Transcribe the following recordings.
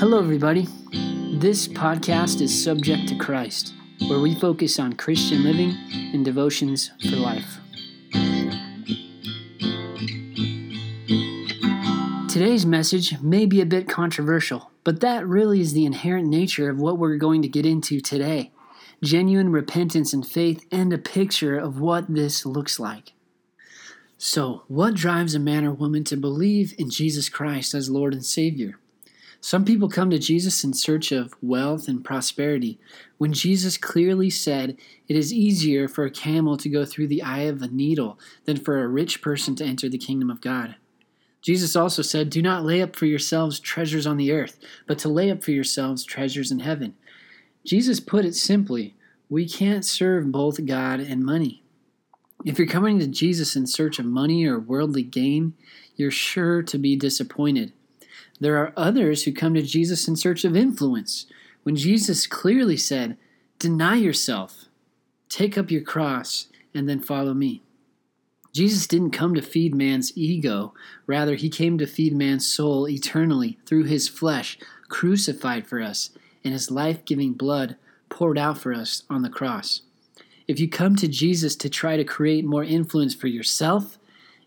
Hello, everybody. This podcast is Subject to Christ, where we focus on Christian living and devotions for life. Today's message may be a bit controversial, but that really is the inherent nature of what we're going to get into today genuine repentance and faith, and a picture of what this looks like. So, what drives a man or woman to believe in Jesus Christ as Lord and Savior? Some people come to Jesus in search of wealth and prosperity, when Jesus clearly said it is easier for a camel to go through the eye of a needle than for a rich person to enter the kingdom of God. Jesus also said, Do not lay up for yourselves treasures on the earth, but to lay up for yourselves treasures in heaven. Jesus put it simply we can't serve both God and money. If you're coming to Jesus in search of money or worldly gain, you're sure to be disappointed. There are others who come to Jesus in search of influence, when Jesus clearly said, Deny yourself, take up your cross, and then follow me. Jesus didn't come to feed man's ego, rather, he came to feed man's soul eternally through his flesh, crucified for us, and his life giving blood poured out for us on the cross. If you come to Jesus to try to create more influence for yourself,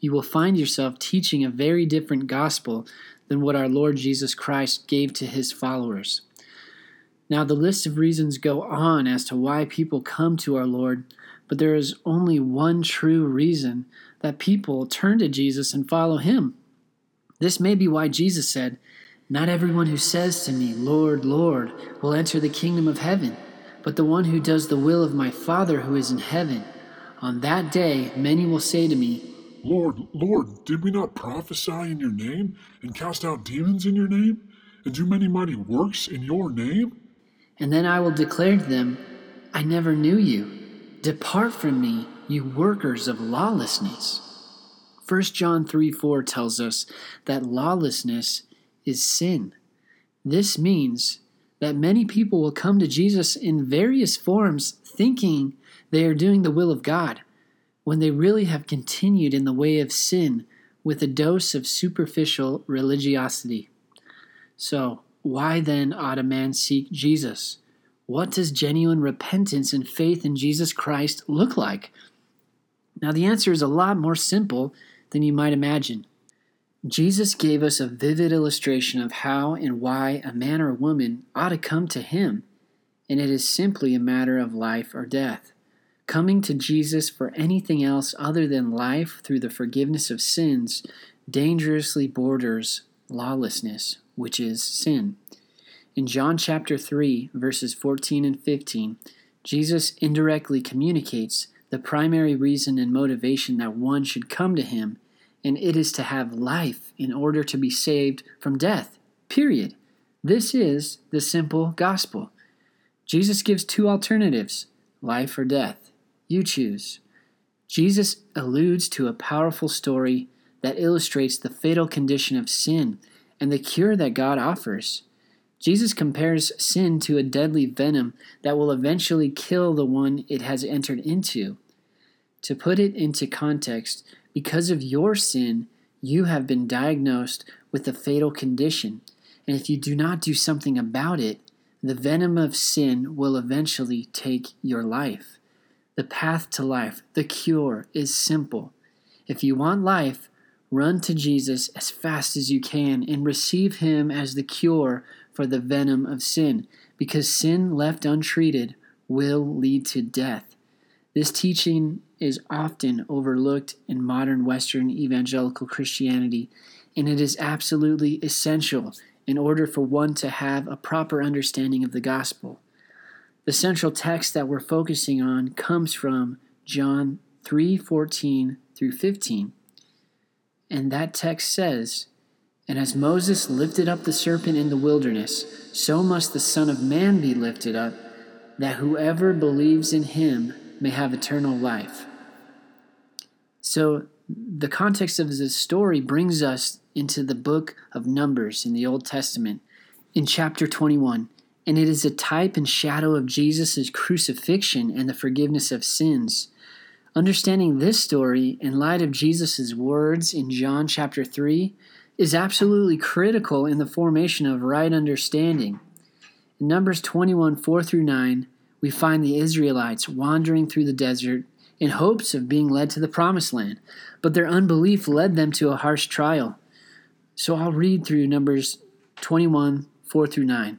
you will find yourself teaching a very different gospel than what our Lord Jesus Christ gave to his followers. Now, the list of reasons go on as to why people come to our Lord, but there is only one true reason that people turn to Jesus and follow him. This may be why Jesus said, Not everyone who says to me, Lord, Lord, will enter the kingdom of heaven, but the one who does the will of my Father who is in heaven. On that day, many will say to me, Lord, Lord, did we not prophesy in your name, and cast out demons in your name, and do many mighty works in your name? And then I will declare to them, I never knew you. Depart from me, you workers of lawlessness. 1 John 3 4 tells us that lawlessness is sin. This means that many people will come to Jesus in various forms thinking they are doing the will of God when they really have continued in the way of sin with a dose of superficial religiosity. So, why then ought a man seek Jesus? What does genuine repentance and faith in Jesus Christ look like? Now, the answer is a lot more simple than you might imagine. Jesus gave us a vivid illustration of how and why a man or a woman ought to come to him, and it is simply a matter of life or death. Coming to Jesus for anything else other than life through the forgiveness of sins dangerously borders lawlessness, which is sin. In John chapter 3, verses 14 and 15, Jesus indirectly communicates the primary reason and motivation that one should come to him, and it is to have life in order to be saved from death. Period. This is the simple gospel. Jesus gives two alternatives life or death. You choose. Jesus alludes to a powerful story that illustrates the fatal condition of sin and the cure that God offers. Jesus compares sin to a deadly venom that will eventually kill the one it has entered into. To put it into context, because of your sin, you have been diagnosed with a fatal condition, and if you do not do something about it, the venom of sin will eventually take your life. The path to life, the cure, is simple. If you want life, run to Jesus as fast as you can and receive Him as the cure for the venom of sin, because sin left untreated will lead to death. This teaching is often overlooked in modern Western evangelical Christianity, and it is absolutely essential in order for one to have a proper understanding of the gospel. The central text that we're focusing on comes from John 3:14 through 15. And that text says, "And as Moses lifted up the serpent in the wilderness, so must the Son of man be lifted up, that whoever believes in him may have eternal life." So, the context of this story brings us into the book of Numbers in the Old Testament. In chapter 21, and it is a type and shadow of Jesus' crucifixion and the forgiveness of sins. Understanding this story in light of Jesus' words in John chapter 3 is absolutely critical in the formation of right understanding. In Numbers 21 4 through 9, we find the Israelites wandering through the desert in hopes of being led to the promised land, but their unbelief led them to a harsh trial. So I'll read through Numbers 21 4 through 9.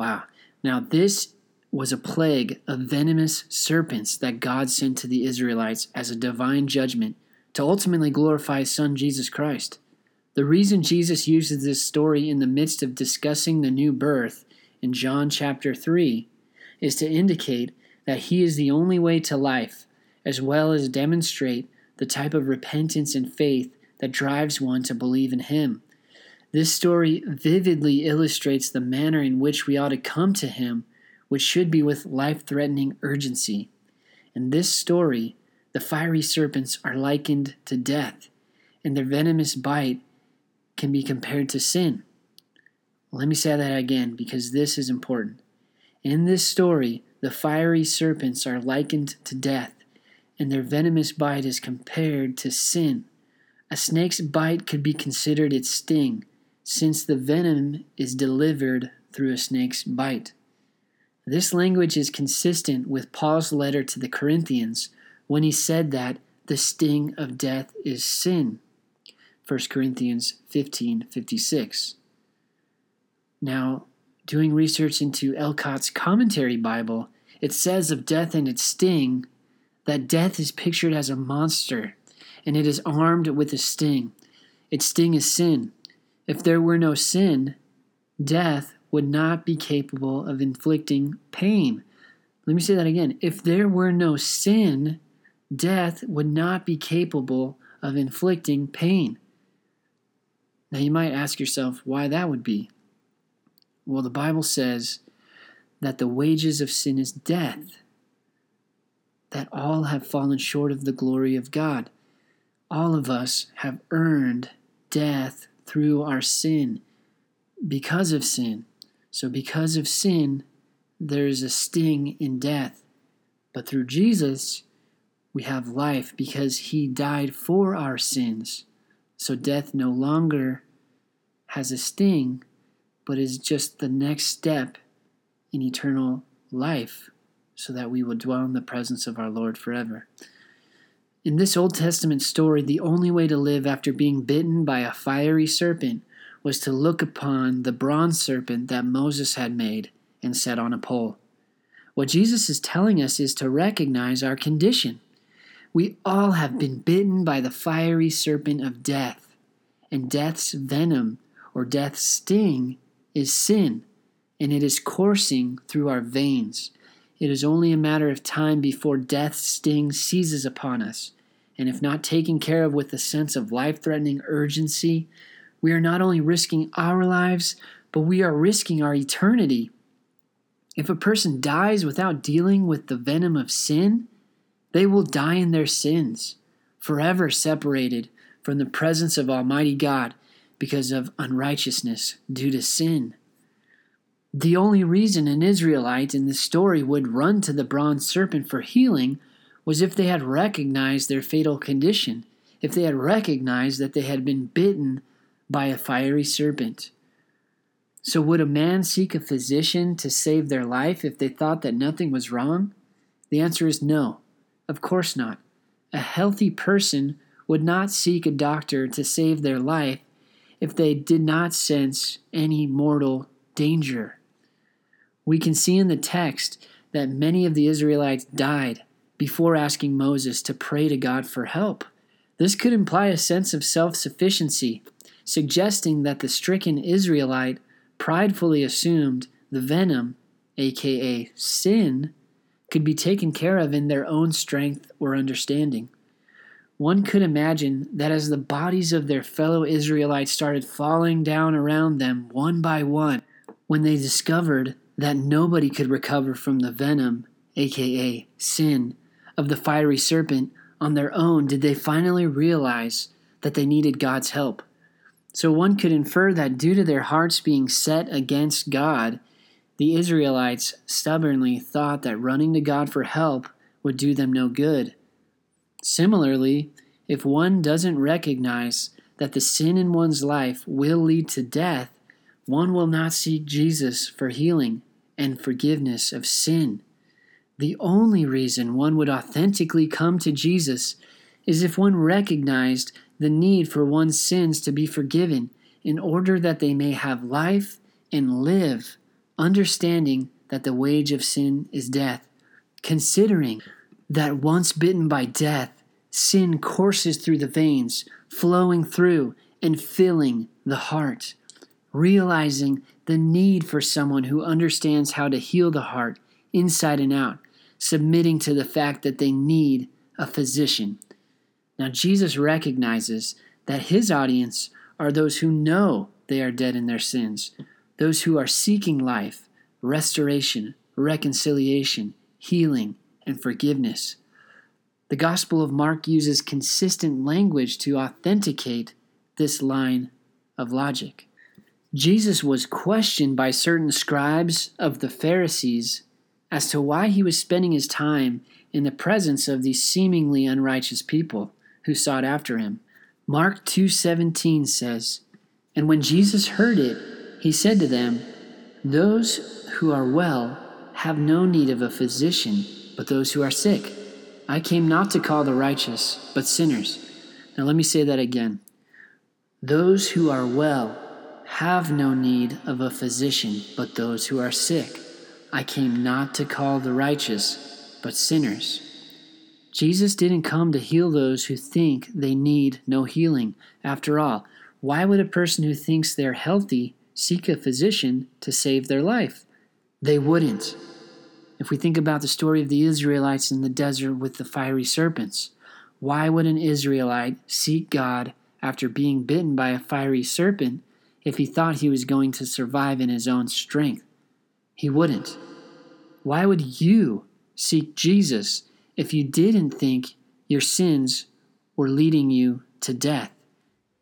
Wow. Now, this was a plague of venomous serpents that God sent to the Israelites as a divine judgment to ultimately glorify His Son, Jesus Christ. The reason Jesus uses this story in the midst of discussing the new birth in John chapter 3 is to indicate that He is the only way to life, as well as demonstrate the type of repentance and faith that drives one to believe in Him. This story vividly illustrates the manner in which we ought to come to Him, which should be with life threatening urgency. In this story, the fiery serpents are likened to death, and their venomous bite can be compared to sin. Let me say that again because this is important. In this story, the fiery serpents are likened to death, and their venomous bite is compared to sin. A snake's bite could be considered its sting, since the venom is delivered through a snake's bite. This language is consistent with Paul's letter to the Corinthians when he said that the sting of death is sin. 1 Corinthians 15:56. Now, doing research into Ellicott's commentary Bible, it says of death and its sting that death is pictured as a monster and it is armed with a sting. Its sting is sin. If there were no sin, death would not be capable of inflicting pain. Let me say that again. If there were no sin, death would not be capable of inflicting pain. Now you might ask yourself why that would be. Well, the Bible says that the wages of sin is death, that all have fallen short of the glory of God. All of us have earned death through our sin because of sin. So, because of sin, there's a sting in death. But through Jesus, we have life because he died for our sins. So, death no longer has a sting, but is just the next step in eternal life so that we will dwell in the presence of our Lord forever. In this Old Testament story, the only way to live after being bitten by a fiery serpent was to look upon the bronze serpent that Moses had made and set on a pole. What Jesus is telling us is to recognize our condition. We all have been bitten by the fiery serpent of death, and death's venom or death's sting is sin, and it is coursing through our veins. It is only a matter of time before death's sting seizes upon us. And if not taken care of with a sense of life threatening urgency, we are not only risking our lives, but we are risking our eternity. If a person dies without dealing with the venom of sin, they will die in their sins, forever separated from the presence of Almighty God because of unrighteousness due to sin. The only reason an Israelite in the story would run to the bronze serpent for healing was if they had recognized their fatal condition, if they had recognized that they had been bitten by a fiery serpent. So, would a man seek a physician to save their life if they thought that nothing was wrong? The answer is no, of course not. A healthy person would not seek a doctor to save their life if they did not sense any mortal danger. We can see in the text that many of the Israelites died before asking Moses to pray to God for help. This could imply a sense of self sufficiency, suggesting that the stricken Israelite pridefully assumed the venom, aka sin, could be taken care of in their own strength or understanding. One could imagine that as the bodies of their fellow Israelites started falling down around them one by one, when they discovered that nobody could recover from the venom, aka sin, of the fiery serpent on their own, did they finally realize that they needed God's help. So one could infer that due to their hearts being set against God, the Israelites stubbornly thought that running to God for help would do them no good. Similarly, if one doesn't recognize that the sin in one's life will lead to death, one will not seek Jesus for healing and forgiveness of sin. The only reason one would authentically come to Jesus is if one recognized the need for one's sins to be forgiven in order that they may have life and live understanding that the wage of sin is death, considering that once bitten by death, sin courses through the veins, flowing through and filling the heart, realizing the need for someone who understands how to heal the heart inside and out, submitting to the fact that they need a physician. Now, Jesus recognizes that his audience are those who know they are dead in their sins, those who are seeking life, restoration, reconciliation, healing, and forgiveness. The Gospel of Mark uses consistent language to authenticate this line of logic. Jesus was questioned by certain scribes of the Pharisees as to why he was spending his time in the presence of these seemingly unrighteous people who sought after him. Mark 2:17 says, "And when Jesus heard it, he said to them, Those who are well have no need of a physician, but those who are sick. I came not to call the righteous, but sinners. Now let me say that again. Those who are well have no need of a physician, but those who are sick. I came not to call the righteous, but sinners. Jesus didn't come to heal those who think they need no healing. After all, why would a person who thinks they're healthy seek a physician to save their life. They wouldn't. If we think about the story of the Israelites in the desert with the fiery serpents, why would an Israelite seek God after being bitten by a fiery serpent if he thought he was going to survive in his own strength? He wouldn't. Why would you seek Jesus if you didn't think your sins were leading you to death?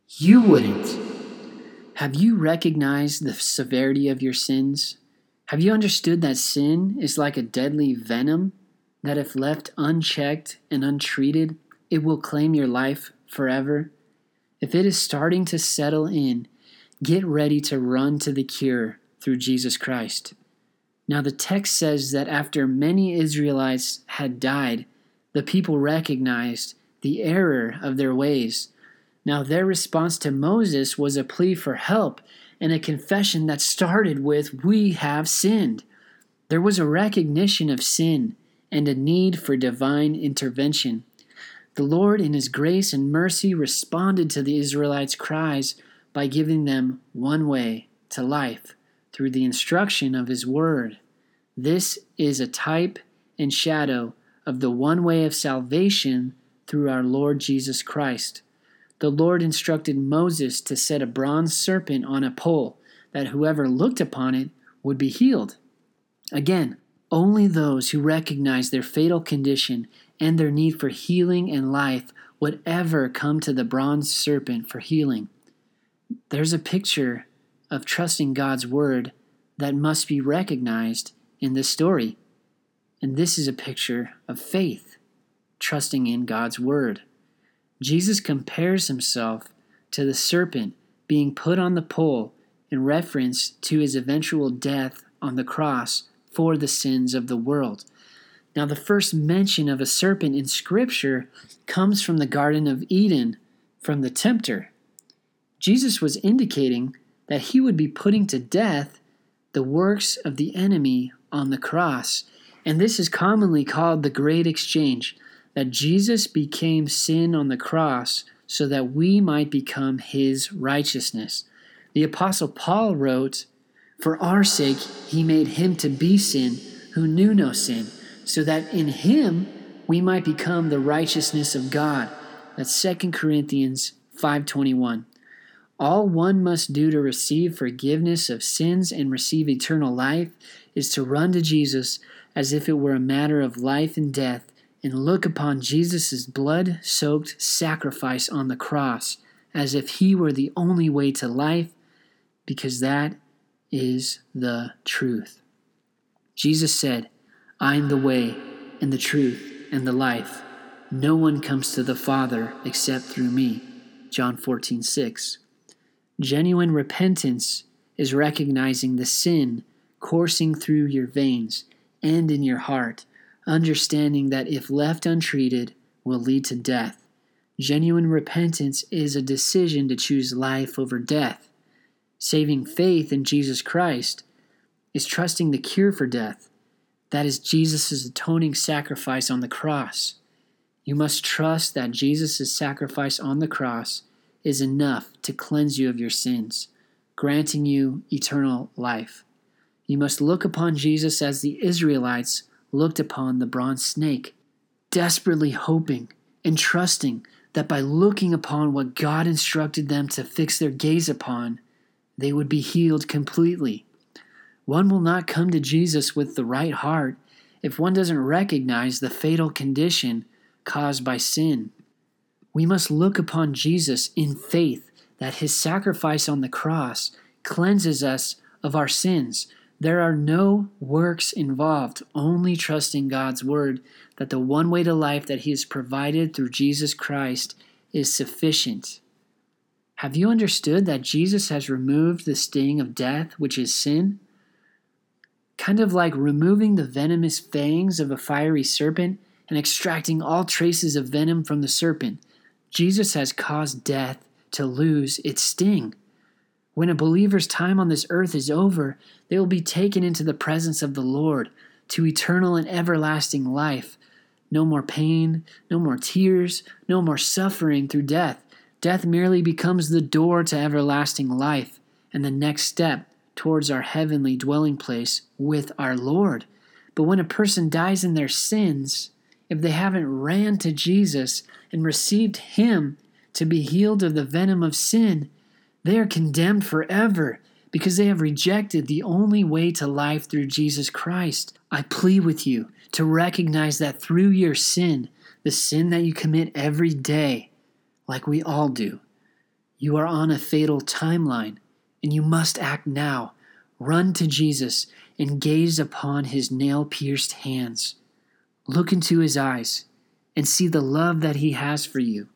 You wouldn't. Have you recognized the severity of your sins? Have you understood that sin is like a deadly venom that, if left unchecked and untreated, it will claim your life forever? If it is starting to settle in, get ready to run to the cure through Jesus Christ. Now, the text says that after many Israelites had died, the people recognized the error of their ways now, their response to Moses was a plea for help and a confession that started with, We have sinned. There was a recognition of sin and a need for divine intervention. The Lord, in His grace and mercy, responded to the Israelites' cries by giving them one way to life through the instruction of His Word. This is a type and shadow of the one way of salvation through our Lord Jesus Christ the Lord instructed Moses to set a bronze serpent on a pole, that whoever looked upon it would be healed. Again, only those who recognize their fatal condition and their need for healing and life would ever come to the bronze serpent for healing. There's a picture of trusting God's word that must be recognized in this story. And this is a picture of faith, trusting in God's word. Jesus compares himself to the serpent being put on the pole in reference to his eventual death on the cross for the sins of the world. Now, the first mention of a serpent in Scripture comes from the Garden of Eden from the tempter. Jesus was indicating that he would be putting to death the works of the enemy on the cross. And this is commonly called the great exchange that Jesus became sin on the cross so that we might become his righteousness. The Apostle Paul wrote, For our sake he made him to be sin who knew no sin, so that in him we might become the righteousness of God. That's 2 Corinthians 5:21. All one must do to receive forgiveness of sins and receive eternal life is to run to Jesus as if it were a matter of life and death and look upon Jesus' blood soaked sacrifice on the cross as if he were the only way to life, because that is the truth. Jesus said, I am the way and the truth and the life. No one comes to the Father except through me. John 14, 6. Genuine repentance is recognizing the sin coursing through your veins and in your heart, understanding that if left untreated, will lead to death. Genuine repentance is a decision to choose life over death. Saving faith in Jesus Christ is trusting the cure for death. That is Jesus' atoning sacrifice on the cross. You must trust that Jesus' sacrifice on the cross is enough to cleanse you of your sins, granting you eternal life. You must look upon Jesus as the Israelites looked upon the bronze snake, desperately hoping and trusting that by looking upon what God instructed them to fix their gaze upon, they would be healed completely. One will not come to Jesus with the right heart if one doesn't recognize the fatal condition caused by sin. We must look upon Jesus in faith that his sacrifice on the cross cleanses us of our sins. There are no works involved, only trusting God's word that the one way to life that he has provided through Jesus Christ is sufficient. Have you understood that Jesus has removed the sting of death, which is sin? Kind of like removing the venomous fangs of a fiery serpent and extracting all traces of venom from the serpent. Jesus has caused death to lose its sting. When a believer's time on this earth is over, they will be taken into the presence of the Lord to eternal and everlasting life. No more pain, no more tears, no more suffering through death. Death merely becomes the door to everlasting life and the next step towards our heavenly dwelling place with our Lord. But when a person dies in their sins, if they haven't ran to Jesus and received Him to be healed of the venom of sin, they are condemned forever because they have rejected the only way to life through Jesus Christ. I plead with you to recognize that through your sin, the sin that you commit every day, like we all do, you are on a fatal timeline and you must act now. Run to Jesus and gaze upon his nail pierced hands. Look into his eyes and see the love that he has for you.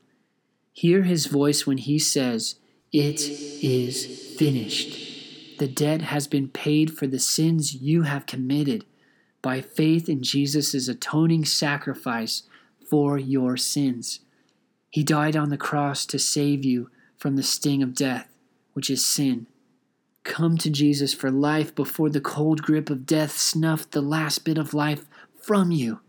Hear his voice when he says, It is finished. The debt has been paid for the sins you have committed by faith in Jesus' atoning sacrifice for your sins. He died on the cross to save you from the sting of death, which is sin. Come to Jesus for life before the cold grip of death snuffed the last bit of life from you.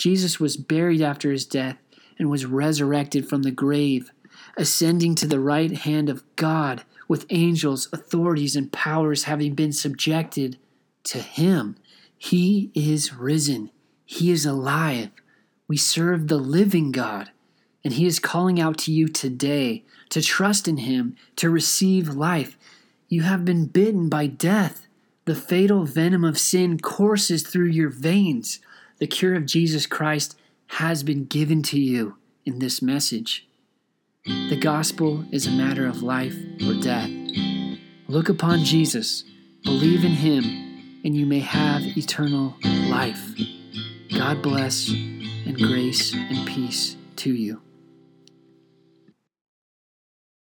Jesus was buried after his death and was resurrected from the grave, ascending to the right hand of God, with angels, authorities, and powers having been subjected to him. He is risen. He is alive. We serve the living God, and He is calling out to you today to trust in Him, to receive life. You have been bitten by death. The fatal venom of sin courses through your veins. The cure of Jesus Christ has been given to you in this message. The gospel is a matter of life or death. Look upon Jesus, believe in him, and you may have eternal life. God bless and grace and peace to you.